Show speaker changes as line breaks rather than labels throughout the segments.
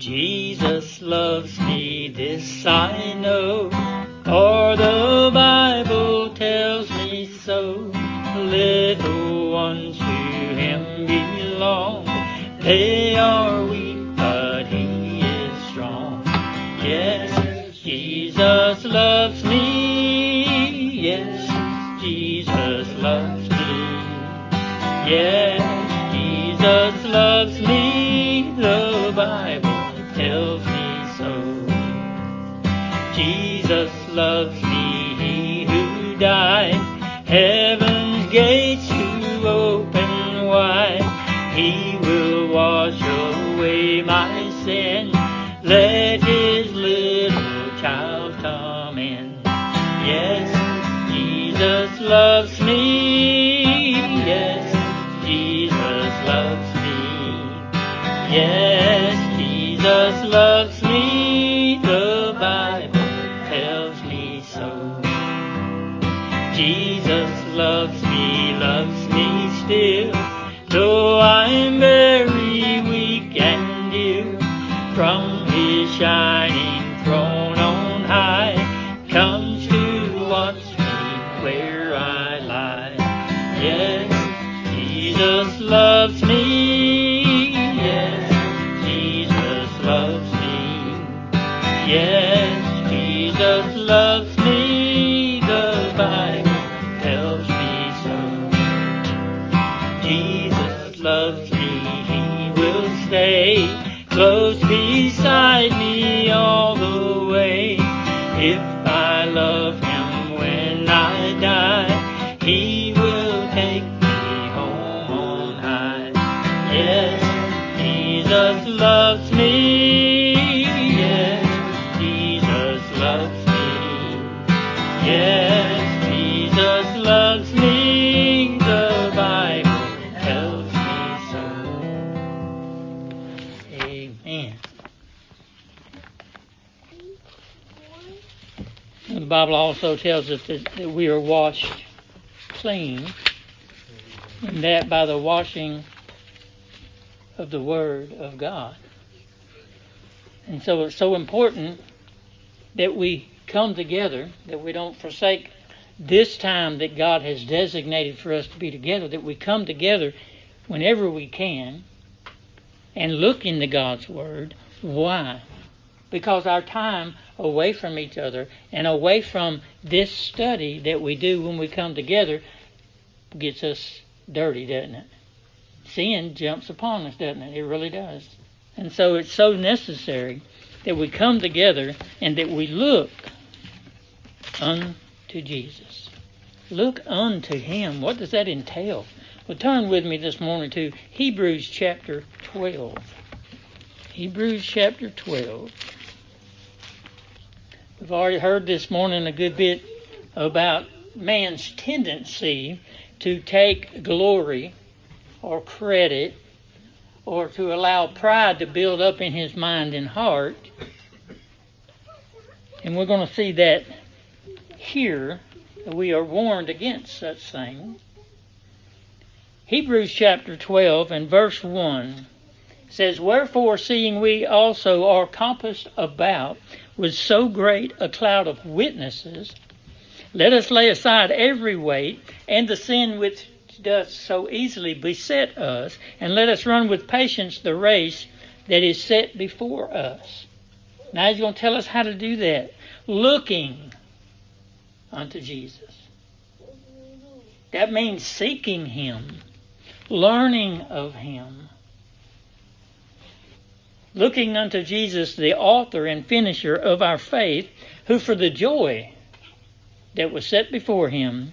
Jesus loves me, this I know, for the sin, let his little child come in. Yes, Jesus loves me, yes, Jesus loves me. Yes, Yes, Jesus loves Bible also tells us that, that we are washed clean, and that by the washing of the Word of God. And so it's so important that we come together, that we don't forsake this time that God has designated for us to be together, that we come together whenever we can and look into God's Word. Why? Because our time away from each other and away from this study that we do when we come together gets us dirty, doesn't it? Sin jumps upon us, doesn't it? It really does. And so it's so necessary that we come together and that we look unto Jesus. Look unto Him. What does that entail? Well, turn with me this morning to Hebrews chapter 12. Hebrews chapter 12. We've already heard this morning a good bit about man's tendency to take glory or credit or to allow pride to build up in his mind and heart. And we're going to see that here we are warned against such things. Hebrews chapter 12 and verse 1 says, Wherefore, seeing we also are compassed about with so great a cloud of witnesses, let us lay aside every weight and the sin which doth so easily beset us, and let us run with patience the race that is set before us. Now he's going to tell us how to do that. Looking unto Jesus. That means seeking him, learning of him. Looking unto Jesus, the author and finisher of our faith, who for the joy that was set before him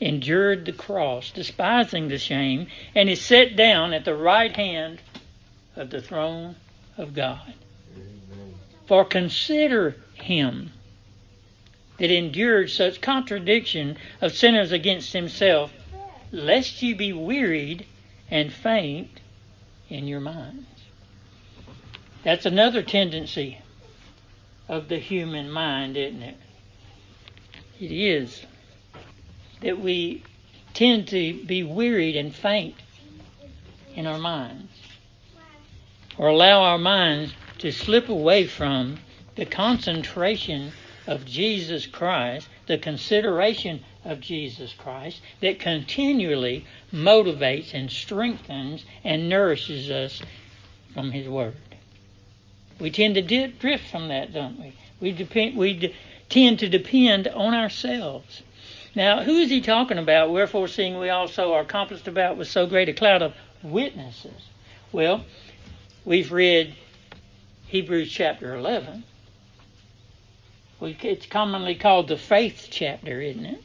endured the cross, despising the shame, and is set down at the right hand of the throne of God. For consider him that endured such contradiction of sinners against himself, lest ye be wearied and faint in your minds. That's another tendency of the human mind, isn't it? It is that we tend to be wearied and faint in our minds, or allow our minds to slip away from the concentration of Jesus Christ, the consideration of Jesus Christ that continually motivates and strengthens and nourishes us from His Word. We tend to drift from that, don't we? We depend. We de- tend to depend on ourselves. Now, who is he talking about? Wherefore, seeing we also are compassed about with so great a cloud of witnesses. Well, we've read Hebrews chapter 11. It's commonly called the faith chapter, isn't it?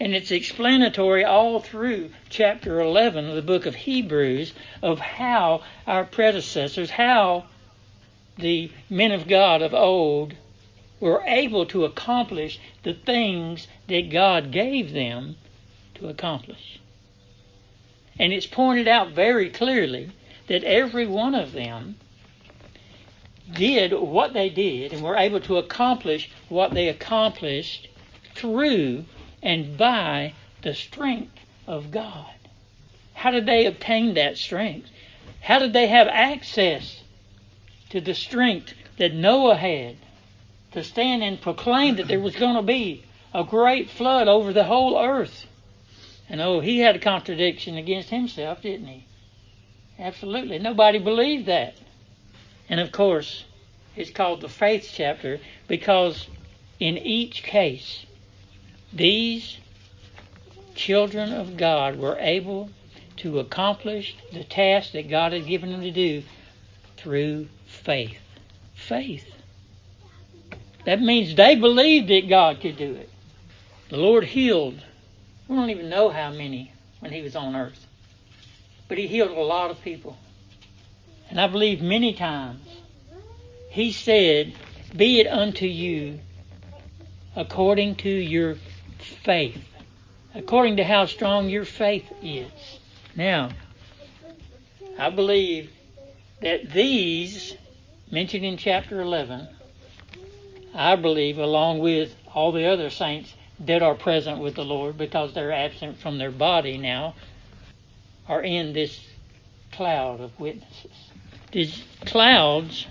And it's explanatory all through chapter 11 of the book of Hebrews of how our predecessors, how the men of God of old were able to accomplish the things that God gave them to accomplish. And it's pointed out very clearly that every one of them did what they did and were able to accomplish what they accomplished through and by the strength of God. How did they obtain that strength? How did they have access to the strength that Noah had to stand and proclaim that there was going to be a great flood over the whole earth? And oh, he had a contradiction against himself, didn't he? Absolutely. Nobody believed that. And of course, it's called the faith chapter because in each case, these children of God were able to accomplish the task that God had given them to do through faith. Faith. That means they believed that God could do it. The Lord healed. We don't even know how many when He was on earth. But He healed a lot of people. And I believe many times He said, Be it unto you according to your faith, according to how strong your faith is. Now, I believe that these, mentioned in chapter 11, I believe, along with all the other saints that are present with the Lord because they're absent from their body now, are in this cloud of witnesses. These clouds,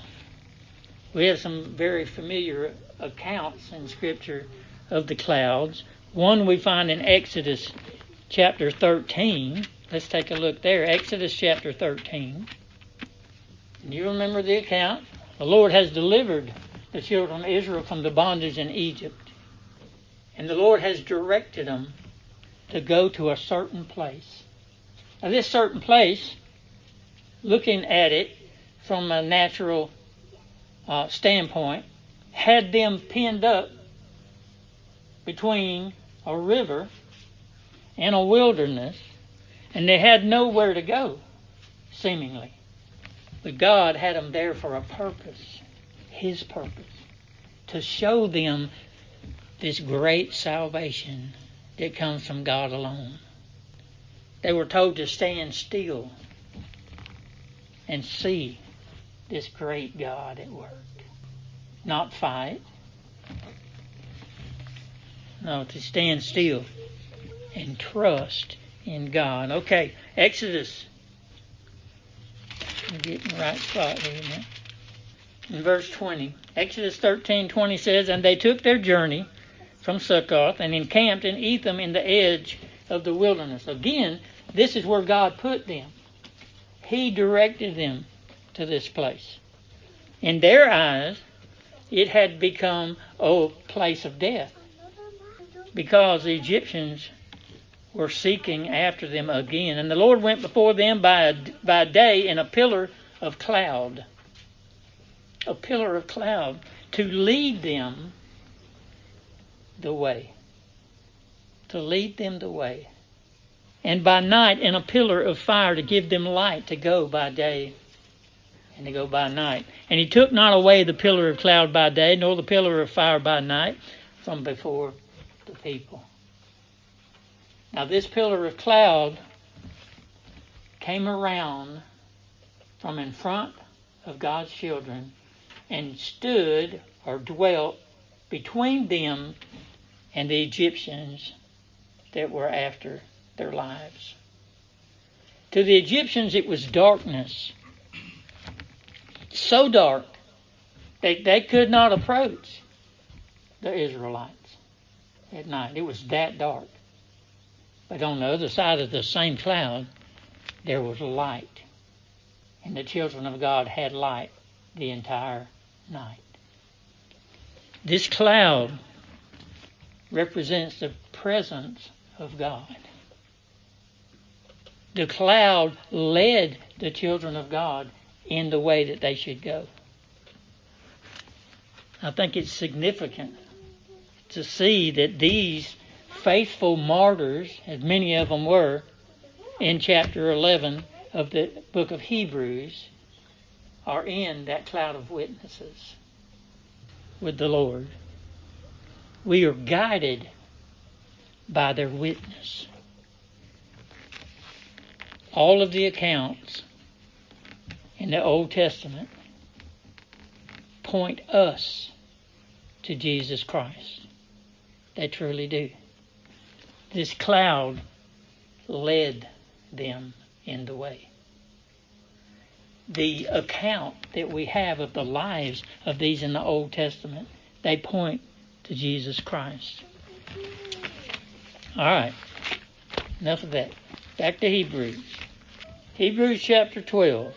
we have some very familiar accounts in Scripture of the clouds. One we find in Exodus chapter 13. Let's take a look there. Exodus chapter 13. Do you remember the account? The Lord has delivered the children of Israel from the bondage in Egypt. And the Lord has directed them to go to a certain place. Now, this certain place, looking at it from a natural uh, standpoint, had them pinned up between a river and a wilderness, and they had nowhere to go, seemingly. But God had them there for a purpose, His purpose, to show them this great salvation that comes from God alone. They were told to stand still and see this great God at work. Not fight, no, to stand still and trust in God. Okay, Exodus. I'm getting the right spot here now. In verse 20, Exodus 13:20 says, "And they took their journey from Succoth and encamped in Etham in the edge of the wilderness." Again, this is where God put them. He directed them to this place. In their eyes, it had become a place of death because the Egyptians were seeking after them again. And the Lord went before them by, a, by day in a pillar of cloud, a pillar of cloud, to lead them the way. To lead them the way. And by night in a pillar of fire to give them light to go by day and to go by night. And he took not away the pillar of cloud by day, nor the pillar of fire by night from before the people. Now, this pillar of cloud came around from in front of God's children and stood or dwelt between them and the Egyptians that were after their lives. To the Egyptians, it was darkness so dark that they could not approach the Israelites at night. It was that dark. But on the other side of the same cloud, there was light. And the children of God had light the entire night. This cloud represents the presence of God. The cloud led the children of God in the way that they should go. I think it's significant to see that these faithful martyrs, as many of them were, in chapter 11 of the book of Hebrews, are in that cloud of witnesses with the Lord. We are guided by their witness. All of the accounts in the Old Testament point us to Jesus Christ. They truly do. This cloud led them in the way. The account that we have of the lives of these in the Old Testament, they point to Jesus Christ. All right, enough of that. Back to Hebrews. Hebrews chapter 12.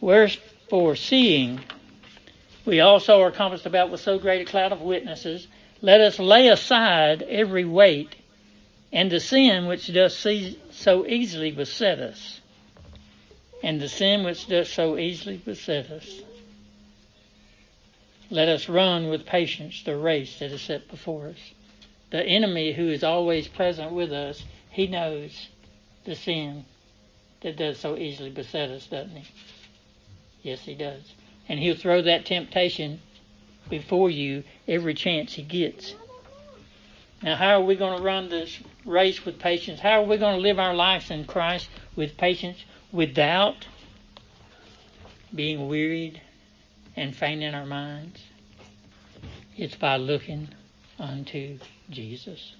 Wherefore, seeing we also are compassed about with so great a cloud of witnesses, let us lay aside every weight and the sin which does so easily beset us. And the sin which does so easily beset us. Let us run with patience the race that is set before us. The enemy who is always present with us, he knows the sin that does so easily beset us, doesn't he? Yes, he does. And he'll throw that temptation before you every chance he gets. Now, how are we going to run this race with patience? How are we going to live our lives in Christ with patience without being wearied and faint in our minds? It's by looking unto Jesus.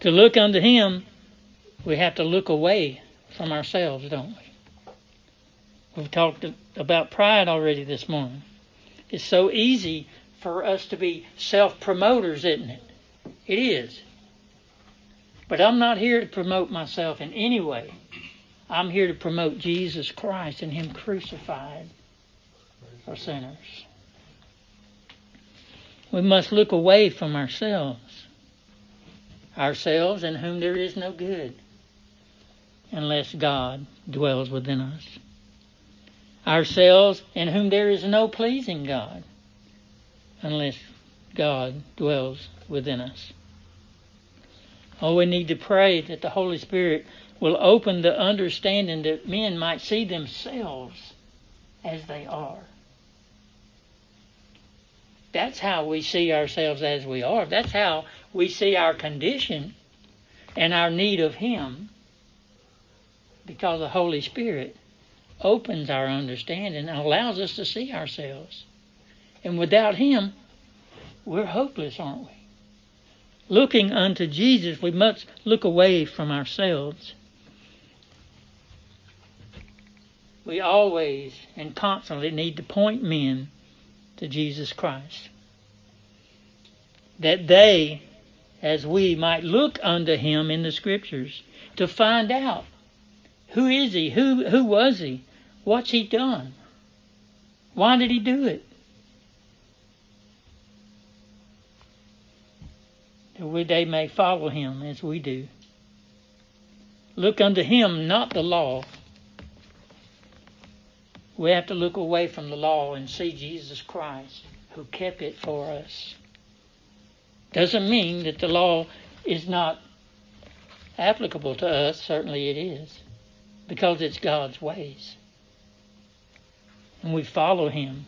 To look unto Him, we have to look away from ourselves, don't we? We've talked about pride already this morning. It's so easy for us to be self promoters, isn't it? It is. But I'm not here to promote myself in any way. I'm here to promote Jesus Christ and Him crucified for sinners. We must look away from ourselves, ourselves in whom there is no good, unless God dwells within us. Ourselves in whom there is no pleasing God, unless God dwells within us. Oh, we need to pray that the Holy Spirit will open the understanding that men might see themselves as they are. That's how we see ourselves as we are. That's how we see our condition and our need of Him because the Holy Spirit opens our understanding and allows us to see ourselves. And without Him, we're hopeless, aren't we? Looking unto Jesus, we must look away from ourselves. We always and constantly need to point men to Jesus Christ. That they, as we, might look unto him in the scriptures to find out who is he? Who, who was he? What's he done? Why did he do it? that they may follow him as we do. Look unto him, not the law. We have to look away from the law and see Jesus Christ who kept it for us. Doesn't mean that the law is not applicable to us. Certainly it is, because it's God's ways. And we follow him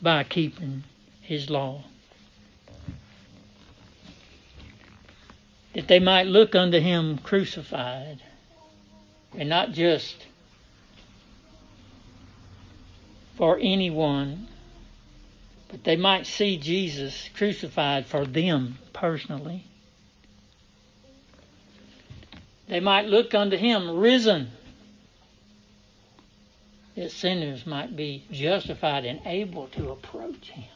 by keeping his law. that they might look unto him crucified, and not just for anyone, but they might see Jesus crucified for them personally. They might look unto him risen that sinners might be justified and able to approach Him.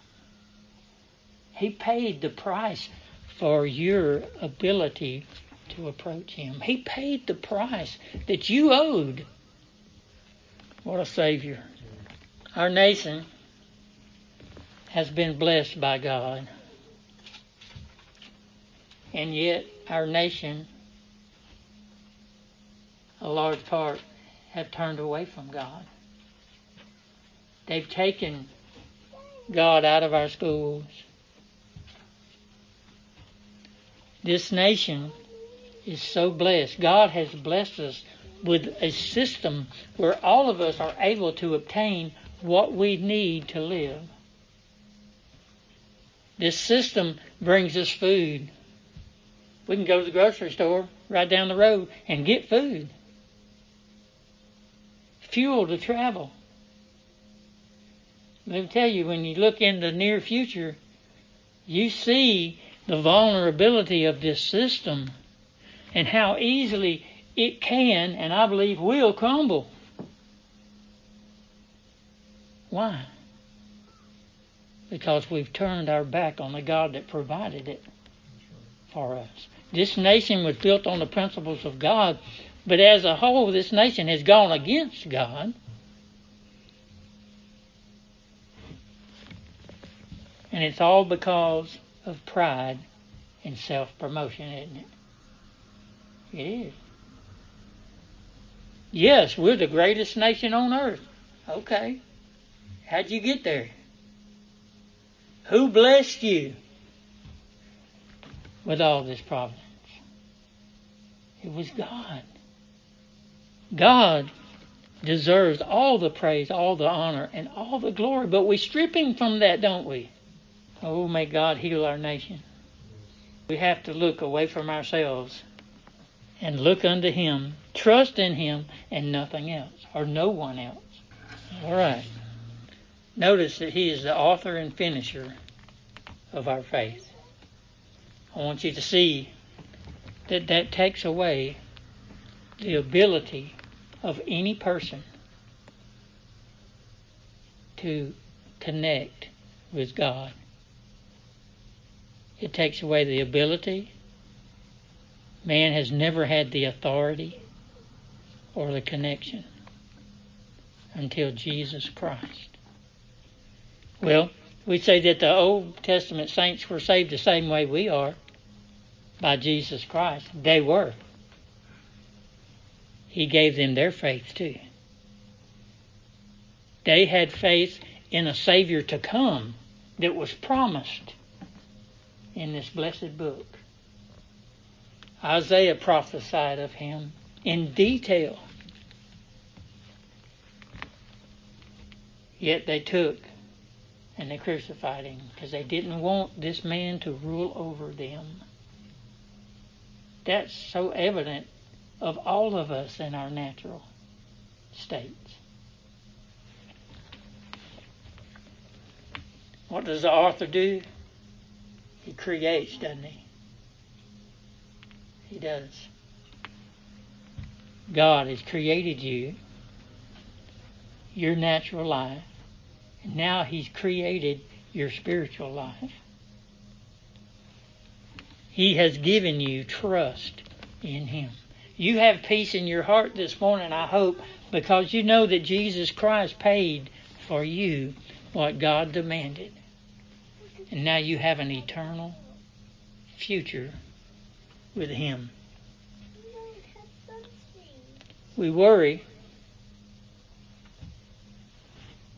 He paid the price for your ability to approach Him. He paid the price that you owed. What a Savior. Our nation has been blessed by God. And yet, our nation, a large part, have turned away from God. They've taken God out of our schools. This nation is so blessed. God has blessed us with a system where all of us are able to obtain what we need to live. This system brings us food. We can go to the grocery store right down the road and get food, fuel to travel. Me tell you, when you look in the near future, you see the vulnerability of this system and how easily it can, and I believe will, crumble. Why? Because we've turned our back on the God that provided it for us. This nation was built on the principles of God, but as a whole, this nation has gone against God. And it's all because of pride and self promotion, isn't it? It is. Yes, we're the greatest nation on earth. Okay. How'd you get there? Who blessed you with all this providence? It was God. God deserves all the praise, all the honor, and all the glory, but we strip him from that, don't we? Oh, may God heal our nation. We have to look away from ourselves and look unto Him, trust in Him, and nothing else, or no one else. All right. Notice that He is the author and finisher of our faith. I want you to see that that takes away the ability of any person to connect with God. It takes away the ability. Man has never had the authority or the connection until Jesus Christ. Well, we say that the Old Testament saints were saved the same way we are by Jesus Christ. They were. He gave them their faith too. They had faith in a Savior to come that was promised in this blessed book. Isaiah prophesied of him in detail. Yet they took and they crucified him because they didn't want this man to rule over them. That's so evident of all of us in our natural states. What does the author do? He creates, doesn't he? He does. God has created you, your natural life, and now He's created your spiritual life. He has given you trust in Him. You have peace in your heart this morning, I hope, because you know that Jesus Christ paid for you what God demanded. And now you have an eternal future with Him. We worry.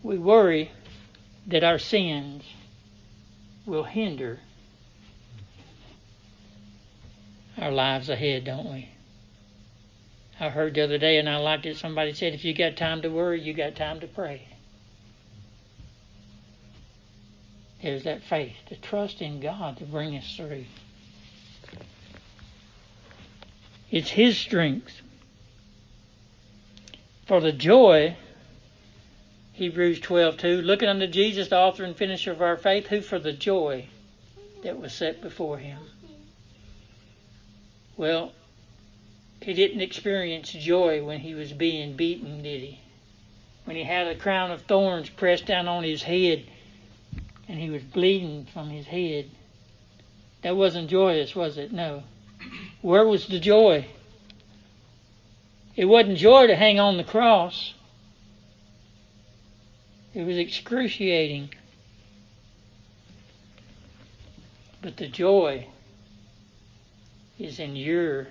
We worry that our sins will hinder our lives ahead, don't we? I heard the other day, and I liked it. Somebody said, if you got time to worry, you got time to pray. is that faith, to trust in God to bring us through. It's His strength. For the joy, Hebrews 12:2, looking unto Jesus, the author and finisher of our faith, who for the joy that was set before him. Well, he didn't experience joy when he was being beaten, did he? when he had a crown of thorns pressed down on his head and he was bleeding from his head. That wasn't joyous, was it? No. Where was the joy? It wasn't joy to hang on the cross. It was excruciating. But the joy is in your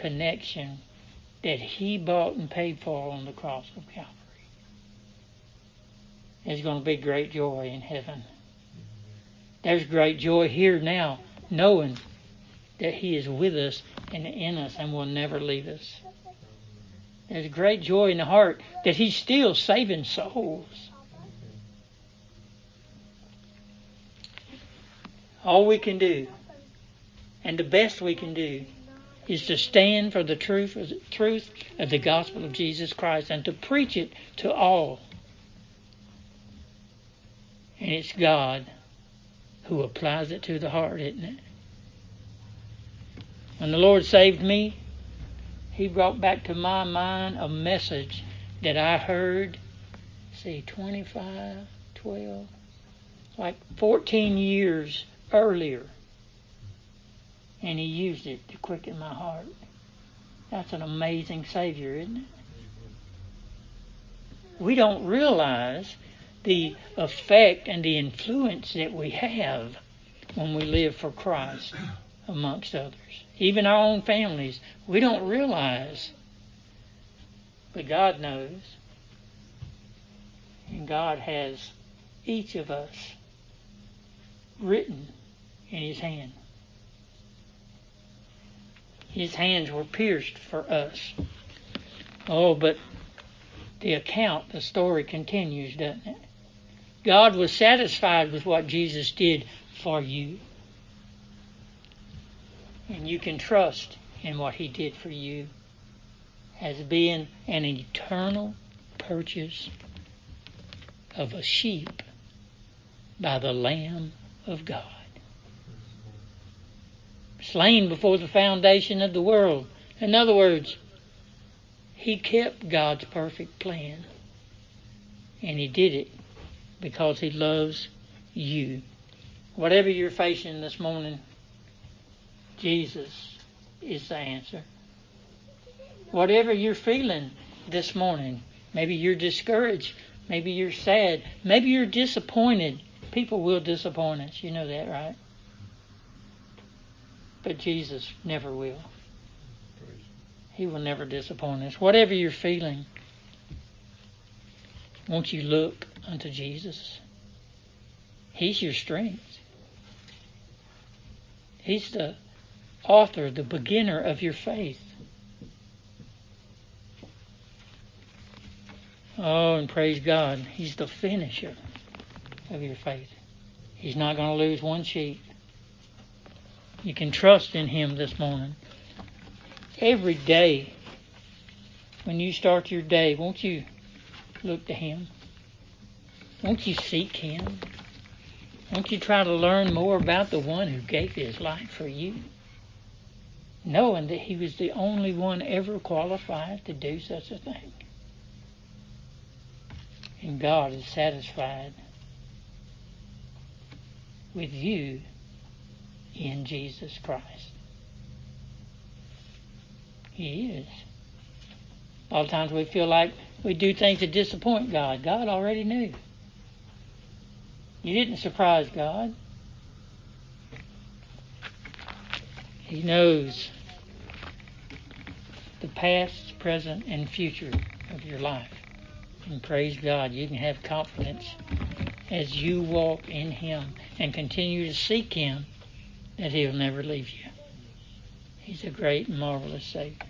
connection that He bought and paid for on the cross of Calvary. There's going to be great joy in heaven. There's great joy here now, knowing that He is with us and in us and will never leave us. There's great joy in the heart that He's still saving souls. All we can do, and the best we can do, is to stand for the truth, truth of the gospel of Jesus Christ and to preach it to all. And it's God who applies it to the heart, isn't it? When the Lord saved me, He brought back to my mind a message that I heard, see, 25, 12, like 14 years earlier and He used it to quicken my heart. That's an amazing Savior, isn't it? We don't realize the effect and the influence that we have when we live for Christ amongst others. Even our own families, we don't realize. But God knows. And God has each of us written in His hand. His hands were pierced for us. Oh, but the account, the story continues, doesn't it? God was satisfied with what Jesus did for you. And you can trust in what he did for you as being an eternal purchase of a sheep by the Lamb of God slain before the foundation of the world. In other words, he kept God's perfect plan. And he did it because he loves you. Whatever you're facing this morning, Jesus is the answer. Whatever you're feeling this morning, maybe you're discouraged, maybe you're sad, maybe you're disappointed. People will disappoint us. You know that, right? But Jesus never will. He will never disappoint us. Whatever you're feeling, won't you look unto Jesus? He's your strength. He's the author, the beginner of your faith. Oh, and praise God, He's the finisher of your faith. He's not going to lose one sheep. You can trust in Him this morning. Every day, when you start your day, won't you look to Him? Won't you seek Him? Won't you try to learn more about the one who gave His life for you? Knowing that He was the only one ever qualified to do such a thing. And God is satisfied with you in Jesus Christ. He is. A lot of times we feel like we do things to disappoint God. God already knew. You didn't surprise God. He knows the past, present, and future of your life. And praise God, you can have confidence as you walk in Him and continue to seek Him that He'll never leave you. He's a great and marvelous Savior.